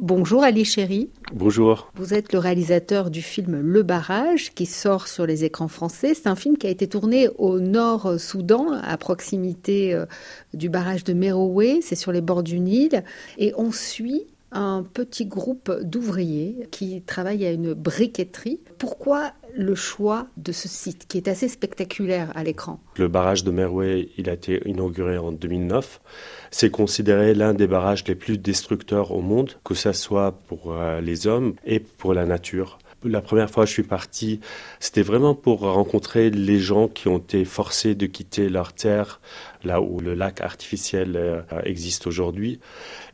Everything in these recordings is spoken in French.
Bonjour Ali Chéri. Bonjour. Vous êtes le réalisateur du film Le Barrage qui sort sur les écrans français. C'est un film qui a été tourné au nord Soudan, à proximité euh, du barrage de Merowe. C'est sur les bords du Nil. Et on suit un petit groupe d'ouvriers qui travaillent à une briqueterie. Pourquoi le choix de ce site qui est assez spectaculaire à l'écran? Le barrage de Meroué, il a été inauguré en 2009. C'est considéré l'un des barrages les plus destructeurs au monde, que ce soit pour euh, les hommes et pour la nature la première fois que je suis parti, c'était vraiment pour rencontrer les gens qui ont été forcés de quitter leur terre, là où le lac artificiel euh, existe aujourd'hui.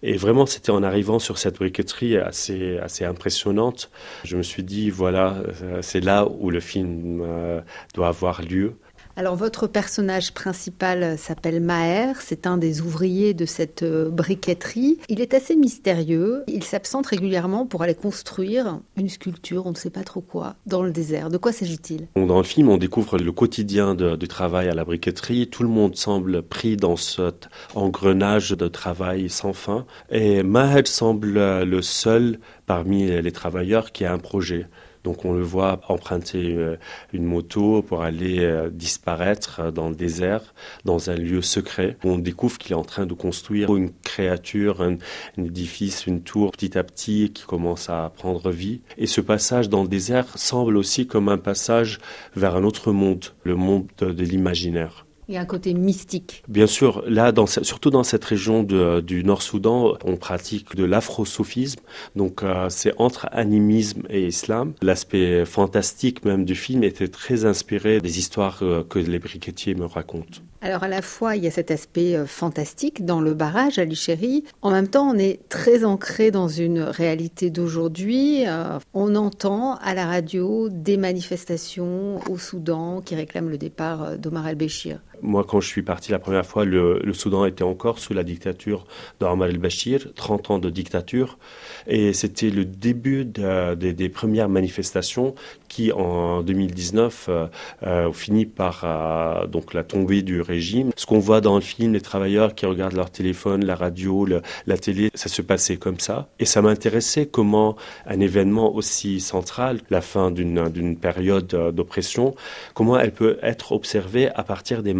Et vraiment, c'était en arrivant sur cette briqueterie assez, assez impressionnante. Je me suis dit, voilà, euh, c'est là où le film euh, doit avoir lieu. Alors votre personnage principal s'appelle Maher, c'est un des ouvriers de cette euh, briqueterie. Il est assez mystérieux, il s'absente régulièrement pour aller construire une sculpture, on ne sait pas trop quoi, dans le désert. De quoi s'agit-il? Dans le film, on découvre le quotidien du travail à la briqueterie. Tout le monde semble pris dans cet engrenage de travail sans fin. Et Maher semble le seul parmi les travailleurs qui a un projet. Donc on le voit emprunter euh, une moto pour aller euh, disparaître euh, dans le désert, dans un lieu secret. On découvre qu'il est en train de construire une créature, un, édifice, une tour petit à petit qui commence à prendre vie. Et ce passage dans le désert semble aussi comme un passage vers un autre monde, le monde de l'imaginaire. Il y a un côté mystique. Bien sûr, là, dans, surtout dans cette région du Nord-Soudan, on pratique de l'afrosophisme. Donc, euh, c'est entre animisme et islam. L'aspect fantastique même du film était très inspiré des histoires euh, que les briquetiers me racontent. Alors à la fois, il y a cet aspect euh, fantastique dans le barrage à Lichéry. En même temps, on est très ancré dans une réalité d'aujourd'hui. on entend à la radio des manifestations au Soudan qui réclament le départ d'Omar el-Béchir. Moi, quand je suis parti la première fois, le, Soudan était encore sous la dictature d'Omar el-Bashir, 30 ans de dictature. Et c'était le début des premières manifestations qui, en 2019, euh, euh, finit par euh, donc la tombée du régime. Ce qu'on voit dans le film, les travailleurs qui regardent leur téléphone, la radio, la télé, ça se passait comme ça. Et ça m'intéressait comment un événement aussi central, la fin d'une période d'oppression, comment elle peut être observée à partir des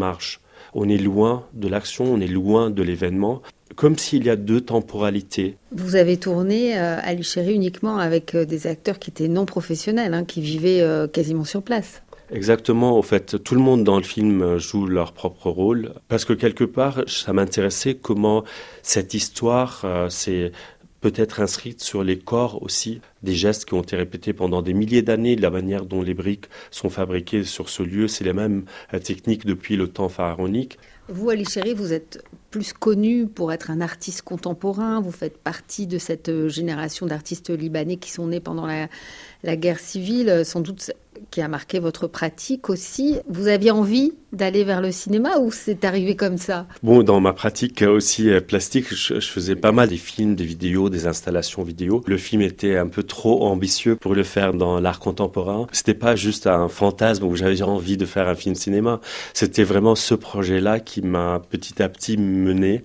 on est loin de l'action, on est loin de l'événement, comme s'il y a deux temporalités. Vous avez tourné euh, à Luchéry uniquement avec euh, des acteurs qui étaient non professionnels, hein, qui vivaient euh, quasiment sur place. Exactement, en fait, tout le monde dans le film joue leur propre rôle, parce que quelque part, ça m'intéressait comment cette histoire c'est peut-être inscrite sur les corps aussi, des gestes qui ont été répétés pendant des milliers d'années, la manière dont les briques sont fabriquées sur ce lieu, c'est les mêmes euh, techniques depuis le temps pharaonique. Vous, Ali Chéri, vous êtes plus connu pour être un artiste contemporain, vous faites partie de cette euh, génération d'artistes libanais qui sont nés pendant la, guerre civile, sans doute qui a marqué votre pratique aussi. Vous aviez envie d'aller vers le cinéma ou c'est arrivé comme ça? Bon, dans ma pratique aussi euh, plastique, je, faisais pas mal des films, des vidéos, des installations vidéo. Le film était un peu trop ambitieux pour le faire dans l'art contemporain. C'était pas juste un fantasme où j'avais envie de faire un film cinéma. C'était vraiment ce projet-là m'a petit à petit mené